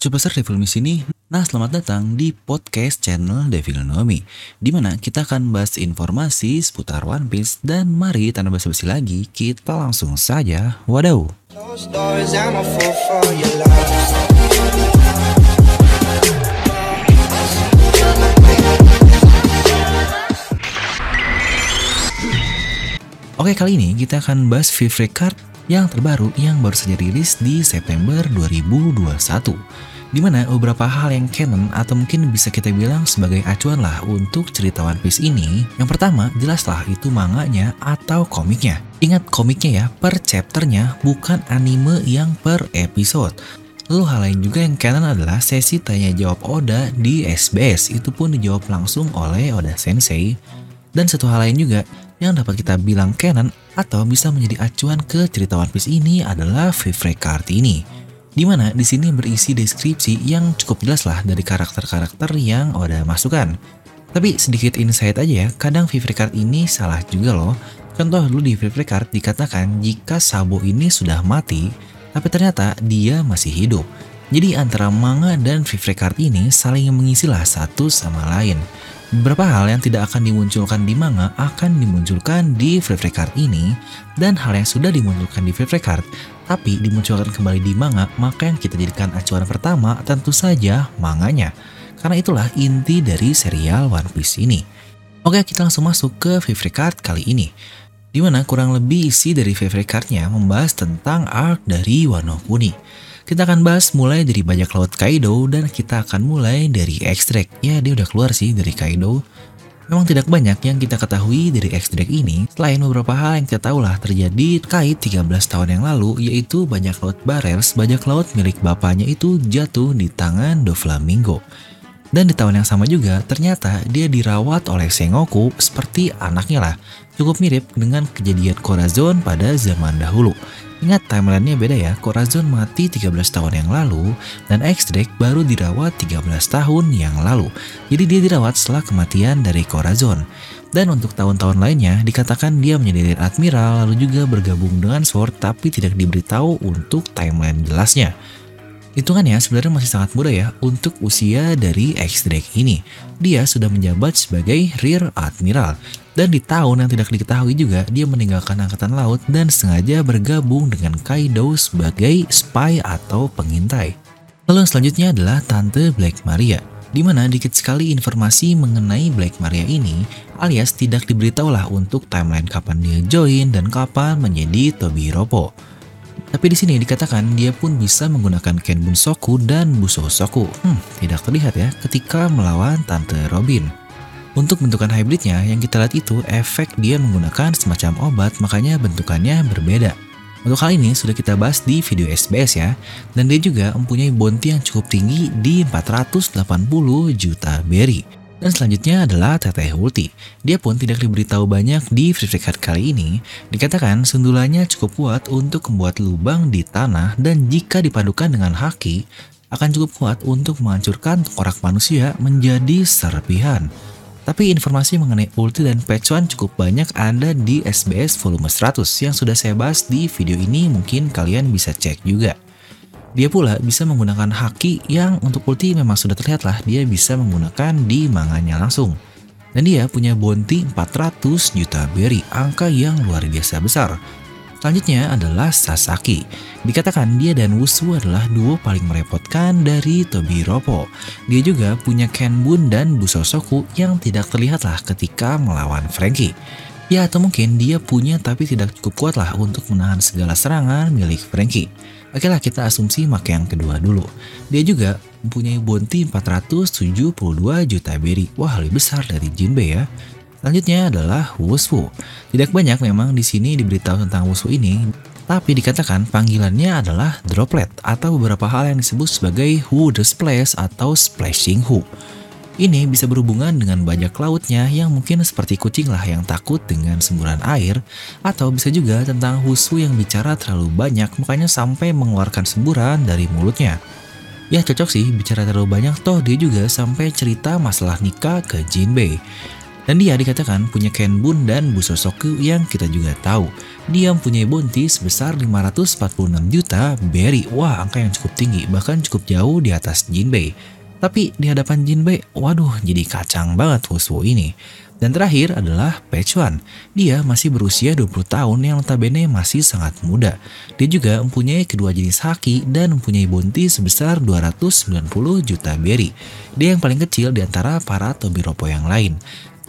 Superstar Devil Me sini. Nah, selamat datang di podcast channel Devil Nomi, di mana kita akan bahas informasi seputar One Piece dan mari tanpa basa-basi lagi, kita langsung saja. Wadaw. Oke, kali ini kita akan bahas favorite card yang terbaru yang baru saja rilis di September 2021. Di mana beberapa hal yang canon atau mungkin bisa kita bilang sebagai acuan lah untuk cerita One Piece ini. Yang pertama, jelaslah itu manganya atau komiknya. Ingat komiknya ya, per chapternya bukan anime yang per episode. Lalu hal lain juga yang canon adalah sesi tanya jawab Oda di SBS. Itu pun dijawab langsung oleh Oda Sensei. Dan satu hal lain juga, yang dapat kita bilang canon atau bisa menjadi acuan ke cerita One Piece ini adalah favorite card ini. Di mana di sini berisi deskripsi yang cukup jelas lah dari karakter-karakter yang Oda masukkan. Tapi sedikit insight aja ya, kadang favorite card ini salah juga loh. Contoh dulu di favorite card dikatakan jika Sabo ini sudah mati, tapi ternyata dia masih hidup. Jadi antara manga dan favorite card ini saling mengisi lah satu sama lain. Beberapa hal yang tidak akan dimunculkan di manga akan dimunculkan di favorite card ini dan hal yang sudah dimunculkan di favorite card tapi dimunculkan kembali di manga maka yang kita jadikan acuan pertama tentu saja manganya. Karena itulah inti dari serial One Piece ini. Oke kita langsung masuk ke favorite card kali ini. Di mana kurang lebih isi dari favorite cardnya membahas tentang arc dari Wano Kuni. Kita akan bahas mulai dari bajak laut Kaido dan kita akan mulai dari ekstrak. Ya dia udah keluar sih dari Kaido. Memang tidak banyak yang kita ketahui dari ekstrak ini, selain beberapa hal yang kita tahu lah terjadi kait 13 tahun yang lalu, yaitu bajak laut Barels, bajak laut milik bapaknya itu jatuh di tangan Doflamingo. Dan di tahun yang sama juga, ternyata dia dirawat oleh Sengoku seperti anaknya lah. Cukup mirip dengan kejadian Corazon pada zaman dahulu. Ingat timelinenya beda ya, Corazon mati 13 tahun yang lalu dan X-Drake baru dirawat 13 tahun yang lalu. Jadi dia dirawat setelah kematian dari Corazon. Dan untuk tahun-tahun lainnya dikatakan dia menjadi Rear Admiral lalu juga bergabung dengan Sword tapi tidak diberitahu untuk timeline jelasnya. Hitungannya sebenarnya masih sangat muda ya untuk usia dari X-Drake ini. Dia sudah menjabat sebagai Rear Admiral. Dan di tahun yang tidak diketahui juga, dia meninggalkan Angkatan Laut dan sengaja bergabung dengan Kaido sebagai spy atau pengintai. Lalu selanjutnya adalah Tante Black Maria, di mana dikit sekali informasi mengenai Black Maria ini, alias tidak diberitahulah untuk timeline kapan dia join dan kapan menjadi Tobi Roppo. Tapi di sini dikatakan dia pun bisa menggunakan Ken Bunsoku dan Busosoku. Hmm, tidak terlihat ya ketika melawan Tante Robin. Untuk bentukan hybridnya yang kita lihat itu efek dia menggunakan semacam obat makanya bentukannya berbeda. Untuk hal ini sudah kita bahas di video SBS ya, dan dia juga mempunyai bounty yang cukup tinggi di 480 juta berry. Dan selanjutnya adalah Teteh Ulti. Dia pun tidak diberitahu banyak di free card kali ini. Dikatakan sundulannya cukup kuat untuk membuat lubang di tanah dan jika dipadukan dengan haki, akan cukup kuat untuk menghancurkan korak manusia menjadi serpihan. Tapi informasi mengenai ulti dan pecuan cukup banyak ada di SBS volume 100 yang sudah saya bahas di video ini mungkin kalian bisa cek juga. Dia pula bisa menggunakan haki yang untuk ulti memang sudah terlihat lah dia bisa menggunakan di manganya langsung. Dan dia punya bounty 400 juta berry, angka yang luar biasa besar. Selanjutnya adalah Sasaki. Dikatakan dia dan Wusu adalah duo paling merepotkan dari Tobi Roppo. Dia juga punya Kenbun dan Busosoku yang tidak terlihat lah ketika melawan Frankie. Ya atau mungkin dia punya tapi tidak cukup kuat lah untuk menahan segala serangan milik Frankie. Oke lah kita asumsi make yang kedua dulu. Dia juga mempunyai bounty 472 juta berry. Wah lebih besar dari Jinbei ya. Selanjutnya adalah Wushu. Tidak banyak memang di sini diberitahu tentang Wushu ini, tapi dikatakan panggilannya adalah droplet atau beberapa hal yang disebut sebagai Who the Splash atau Splashing Who. Ini bisa berhubungan dengan bajak lautnya yang mungkin seperti kucing lah yang takut dengan semburan air, atau bisa juga tentang Husu yang bicara terlalu banyak makanya sampai mengeluarkan semburan dari mulutnya. Ya cocok sih bicara terlalu banyak toh dia juga sampai cerita masalah nikah ke Jinbei. Dan dia dikatakan punya Kenbun dan Busosoku yang kita juga tahu. Dia mempunyai bounty sebesar 546 juta berry. Wah, angka yang cukup tinggi, bahkan cukup jauh di atas Jinbei. Tapi di hadapan Jinbei, waduh jadi kacang banget Huswu ini. Dan terakhir adalah Pechuan. Dia masih berusia 20 tahun yang notabene masih sangat muda. Dia juga mempunyai kedua jenis haki dan mempunyai bounty sebesar 290 juta berry. Dia yang paling kecil di antara para Tobiropo yang lain.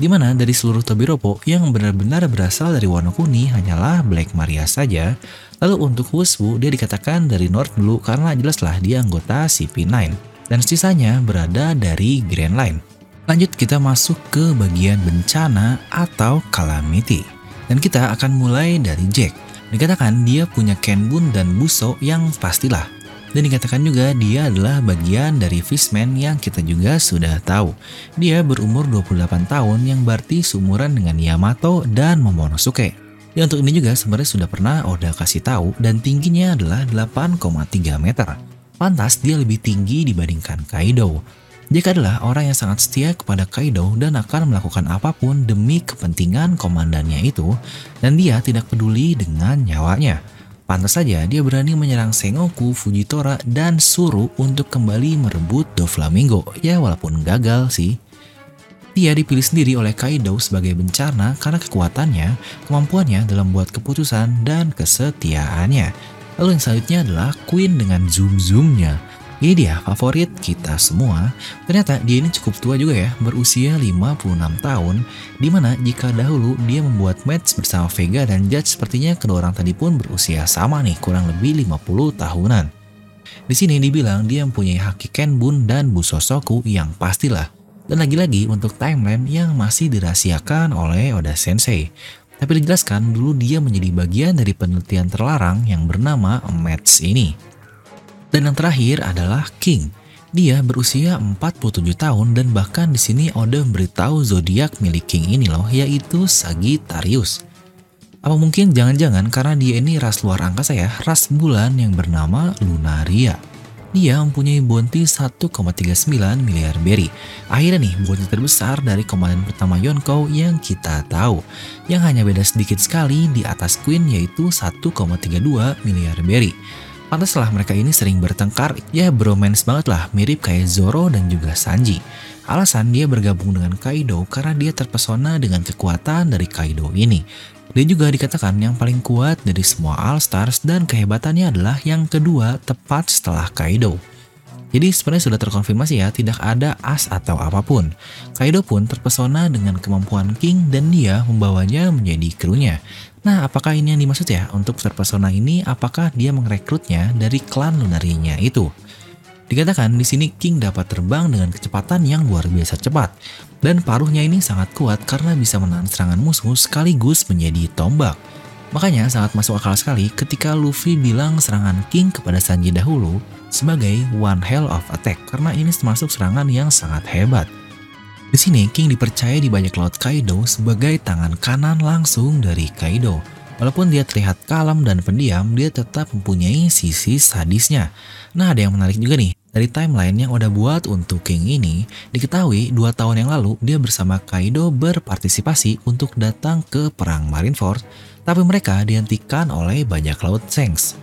Di mana dari seluruh Tobiropo yang benar-benar berasal dari Wano Kuni hanyalah Black Maria saja. Lalu untuk Wuswu dia dikatakan dari North Blue karena jelaslah dia anggota CP9. Dan sisanya berada dari Grand Line. Lanjut kita masuk ke bagian bencana atau calamity. Dan kita akan mulai dari Jack. Dikatakan dia punya Kenbun dan Buso yang pastilah. Dan dikatakan juga dia adalah bagian dari Fishman yang kita juga sudah tahu. Dia berumur 28 tahun yang berarti seumuran dengan Yamato dan Momonosuke. Ya untuk ini juga sebenarnya sudah pernah Oda kasih tahu dan tingginya adalah 8,3 meter. Pantas dia lebih tinggi dibandingkan Kaido. Jack adalah orang yang sangat setia kepada Kaido dan akan melakukan apa pun demi kepentingan komandannya itu, dan dia tidak peduli dengan nyawanya. Pantas saja dia berani menyerang Sengoku, Fujitora, dan Suru untuk kembali merebut Doflamingo, ya walaupun gagal sih. Dia dipilih sendiri oleh Kaido sebagai bencana karena kekuatannya, kemampuannya dalam buat keputusan, dan kesetiaannya. Lalu yang selanjutnya adalah Queen dengan zoom-zoomnya. Ini dia favorit kita semua. Ternyata dia ini cukup tua juga ya, berusia 56 tahun. Di mana jika dahulu dia membuat match bersama Vega dan Judge sepertinya kedua orang tadi pun berusia sama nih, kurang lebih 50 tahunan. Di sini dibilang dia mempunyai haki Kenbun dan Busosoku yang pastilah. Dan lagi-lagi untuk timeline yang masih dirahasiakan oleh Oda Sensei. Tapi dijelaskan dulu dia menjadi bagian dari penelitian terlarang yang bernama Match ini. Dan yang terakhir adalah King. Dia berusia 47 tahun dan bahkan di sini Oda memberitahu zodiak milik King ini loh, yaitu Sagittarius. Apa mungkin jangan-jangan karena dia ini ras luar angkasa ya, ras bulan yang bernama Lunaria. Dia mempunyai bounty 1,39 miliar berry. Akhirnya nih, bounty terbesar dari komandan pertama Yonkou yang kita tahu. Yang hanya beda sedikit sekali di atas Queen yaitu 1,32 miliar berry. Pantaslah mereka ini sering bertengkar, ya bromance banget lah, mirip kayak Zoro dan juga Sanji. Alasan dia bergabung dengan Kaido karena dia terpesona dengan kekuatan dari Kaido ini. Dia juga dikatakan yang paling kuat dari semua All Stars dan kehebatannya adalah yang kedua tepat setelah Kaido. Jadi sebenarnya sudah terkonfirmasi ya, tidak ada as atau apa pun. Kaido pun terpesona dengan kemampuan King dan dia membawanya menjadi krunya. Nah, apakah ini yang dimaksud ya? Untuk terpesona ini, apakah dia merekrutnya dari klan Lunarinya itu? Dikatakan di sini King dapat terbang dengan kecepatan yang luar biasa cepat. Dan paruhnya ini sangat kuat karena bisa menahan serangan musuh sekaligus menjadi tombak. Makanya sangat masuk akal sekali ketika Luffy bilang serangan King kepada Sanji dahulu sebagai one hell of attack karena ini termasuk serangan yang sangat hebat. Di sini King dipercaya di bajak laut Kaido sebagai tangan kanan langsung dari Kaido. Walaupun dia terlihat kalem dan pendiam, dia tetap mempunyai sisi sadisnya. Nah ada yang menarik juga nih, dari timeline yang udah buat untuk King ini, diketahui dua tahun yang lalu dia bersama Kaido berpartisipasi untuk datang ke perang Marineford tapi mereka dihentikan oleh bajak laut Shanks.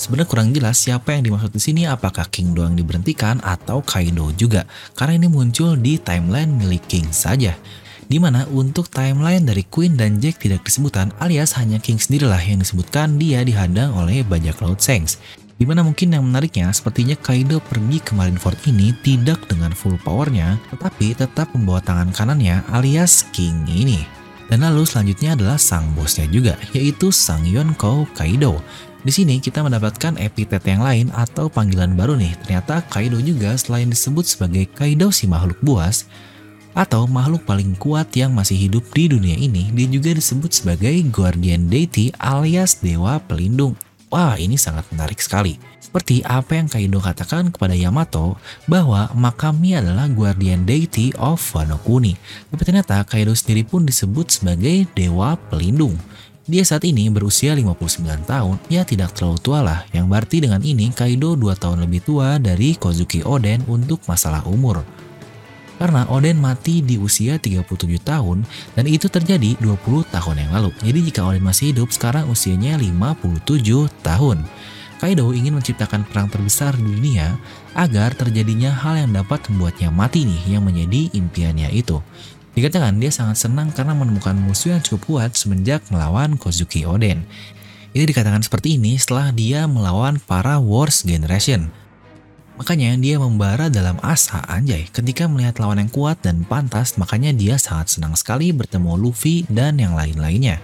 Sebenarnya kurang jelas siapa yang dimaksud di sini apakah King doang diberhentikan atau Kaido juga karena ini muncul di timeline milik King saja. Di mana untuk timeline dari Queen dan Jack tidak disebutkan alias hanya King sendirilah yang disebutkan dia dihadang oleh bajak laut Shanks. Di mana mungkin yang menariknya sepertinya Kaido pergi ke Marineford ini tidak dengan full powernya tetapi tetap membawa tangan kanannya alias King ini. Dan lalu selanjutnya adalah sang bosnya juga, yaitu Sang Yonkou Kaido. Di sini kita mendapatkan epitet yang lain atau panggilan baru nih. Ternyata Kaido juga selain disebut sebagai Kaido si makhluk buas, atau makhluk paling kuat yang masih hidup di dunia ini, dia juga disebut sebagai Guardian Deity alias Dewa Pelindung. Wah, ini sangat menarik sekali. Seperti apa yang Kaido katakan kepada Yamato bahwa Makami adalah guardian deity of Wano Kuni. Tapi ternyata Kaido sendiri pun disebut sebagai dewa pelindung. Dia saat ini berusia 59 tahun, ya tidak terlalu tua lah, yang berarti dengan ini Kaido 2 tahun lebih tua dari Kozuki Oden untuk masalah umur. Karena Oden mati di usia 37 tahun dan itu terjadi 20 tahun yang lalu. Jadi jika Oden masih hidup, sekarang usianya 57 tahun. Kaido ingin menciptakan perang terbesar di dunia agar terjadinya hal yang dapat membuatnya mati nih yang menjadi impiannya itu. Dikatakan dia sangat senang karena menemukan musuh yang cukup kuat semenjak melawan Kozuki Oden. Ini dikatakan seperti ini setelah dia melawan para Wars Generation. Makanya dia membara dalam asa anjay ketika melihat lawan yang kuat dan pantas makanya dia sangat senang sekali bertemu Luffy dan yang lain-lainnya.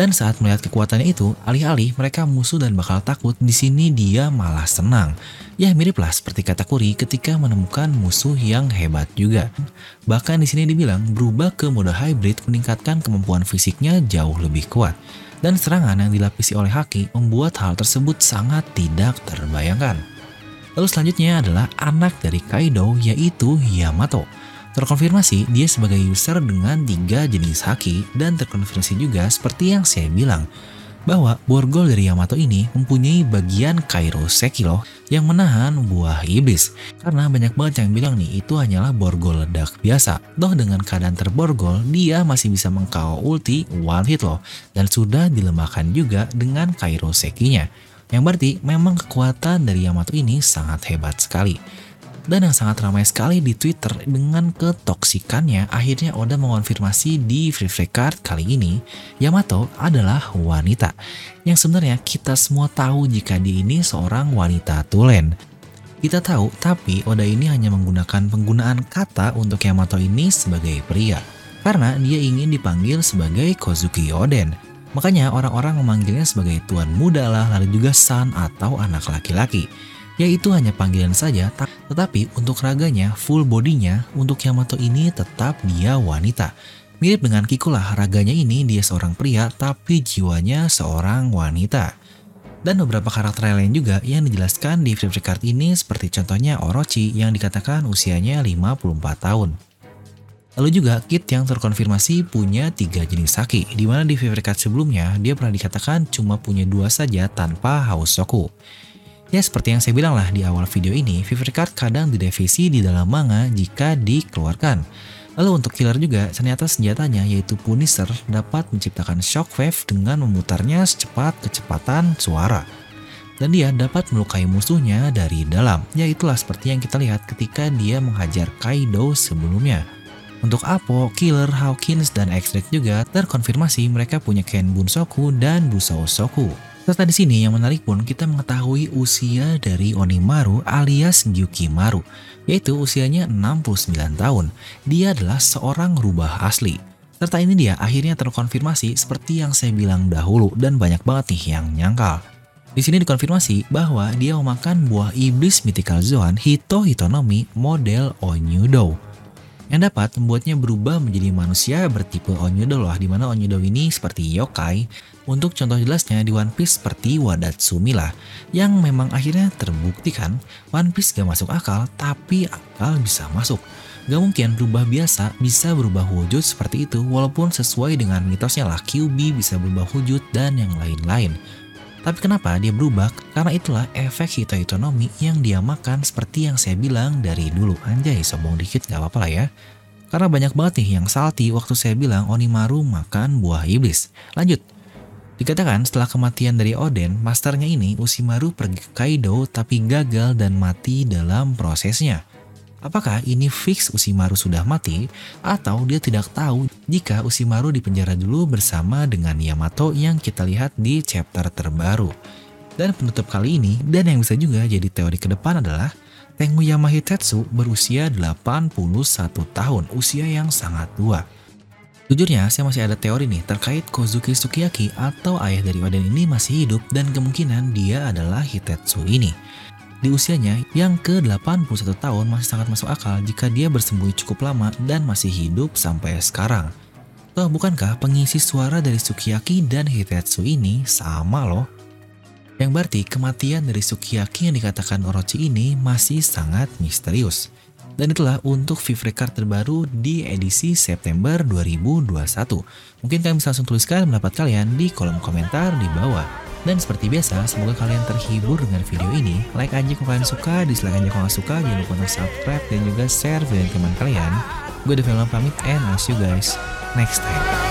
Dan saat melihat kekuatannya itu, alih-alih mereka musuh dan bakal takut, di sini dia malah senang. Ya miriplah seperti kata Kuri ketika menemukan musuh yang hebat juga. Bahkan di sini dibilang berubah ke mode hybrid meningkatkan kemampuan fisiknya jauh lebih kuat. Dan serangan yang dilapisi oleh Haki membuat hal tersebut sangat tidak terbayangkan. Lalu selanjutnya adalah anak dari Kaido yaitu Yamato. Terkonfirmasi dia sebagai user dengan tiga jenis haki dan terkonfirmasi juga seperti yang saya bilang bahwa borgol dari Yamato ini mempunyai bagian Kairo Sekilo yang menahan buah iblis. Karena banyak banget yang bilang nih itu hanyalah borgol ledak biasa. Doh dengan keadaan terborgol, dia masih bisa mengkau ulti one hit loh. Dan sudah dilemahkan juga dengan Kairo Sekinya. Yang berarti memang kekuatan dari Yamato ini sangat hebat sekali dan yang sangat ramai sekali di Twitter dengan ketoksikannya, akhirnya Oda mengonfirmasi di Free Free Card kali ini, Yamato adalah wanita. Yang sebenarnya kita semua tahu jika dia ini seorang wanita tulen. Kita tahu, tapi Oda ini hanya menggunakan penggunaan kata untuk Yamato ini sebagai pria. Karena dia ingin dipanggil sebagai Kozuki Oden. Makanya orang-orang memanggilnya sebagai tuan muda lah, lalu juga san atau anak laki-laki yaitu hanya panggilan saja, tetapi untuk raganya, full bodinya, untuk Yamato ini tetap dia wanita. Mirip dengan Kiko lah, raganya ini dia seorang pria, tapi jiwanya seorang wanita. Dan beberapa karakter lain juga yang dijelaskan di Free Card ini seperti contohnya Orochi yang dikatakan usianya 54 tahun. Lalu juga Kit yang terkonfirmasi punya tiga jenis haki, di mana di Free Card sebelumnya dia pernah dikatakan cuma punya dua saja tanpa House Soku. Ya seperti yang saya bilang lah di awal video ini, Fever Card kadang direvisi di dalam manga jika dikeluarkan. Lalu untuk killer juga, ternyata senjatanya yaitu Punisher dapat menciptakan shockwave dengan memutarnya secepat kecepatan suara. Dan dia dapat melukai musuhnya dari dalam, ya itulah seperti yang kita lihat ketika dia menghajar Kaido sebelumnya. Untuk Apo, Killer, Hawkins, dan X-Drake juga terkonfirmasi mereka punya Ken Bunsoku dan Busou Soku. Serta di sini yang menarik pun kita mengetahui usia dari Onimaru alias Gyukimaru, yaitu usianya 69 tahun. Dia adalah seorang rubah asli. Serta ini dia akhirnya terkonfirmasi seperti yang saya bilang dahulu dan banyak banget nih yang nyangkal. Di sini dikonfirmasi bahwa dia memakan buah iblis mythical Zoan Hito Hitonomi model Onyudo yang dapat membuatnya berubah menjadi manusia bertipe Onyudo loh, di mana Onyudo ini seperti yokai. Untuk contoh jelasnya di One Piece seperti Wadatsumi lah, yang memang akhirnya terbuktikan One Piece gak masuk akal, tapi akal bisa masuk. Gak mungkin berubah biasa bisa berubah wujud seperti itu walaupun sesuai dengan mitosnya lah QB bisa berubah wujud dan yang lain-lain. Tapi kenapa dia berubah? Karena itulah efek Hito Hitonomi yang dia makan seperti yang saya bilang dari dulu. Anjay, sombong dikit gak apa-apa lah ya. Karena banyak banget nih yang salty waktu saya bilang Onimaru makan buah iblis. Lanjut. Dikatakan setelah kematian dari Oden, masternya ini Usimaru pergi ke Kaido tapi gagal dan mati dalam prosesnya. Apakah ini fix Usimaru sudah mati atau dia tidak tahu jika Usimaru dipenjara dulu bersama dengan Yamato yang kita lihat di chapter terbaru. Dan penutup kali ini dan yang bisa juga jadi teori ke depan adalah Tenguyama Hitetsu berusia 81 tahun, usia yang sangat tua. Jujurnya, saya masih ada teori nih terkait Kozuki Sukiyaki atau ayah dari Oden ini masih hidup dan kemungkinan dia adalah Hitetsu ini. Di usianya yang ke-81 tahun masih sangat masuk akal jika dia bersembunyi cukup lama dan masih hidup sampai sekarang. Toh bukankah pengisi suara dari Sukiyaki dan Hitetsu ini sama loh? Yang berarti kematian dari Sukiyaki yang dikatakan Orochi ini masih sangat misterius. Dan itulah untuk Vivre Card terbaru di edisi September 2021. Mungkin kalian bisa langsung tuliskan pendapat kalian di kolom komentar di bawah. Dan seperti biasa, semoga kalian terhibur dengan video ini. Like aja kalau kalian suka, dislike aja kalau nggak suka. Jangan lupa untuk subscribe dan juga share video teman kalian. Gue Film pamit and I'll see you guys next time.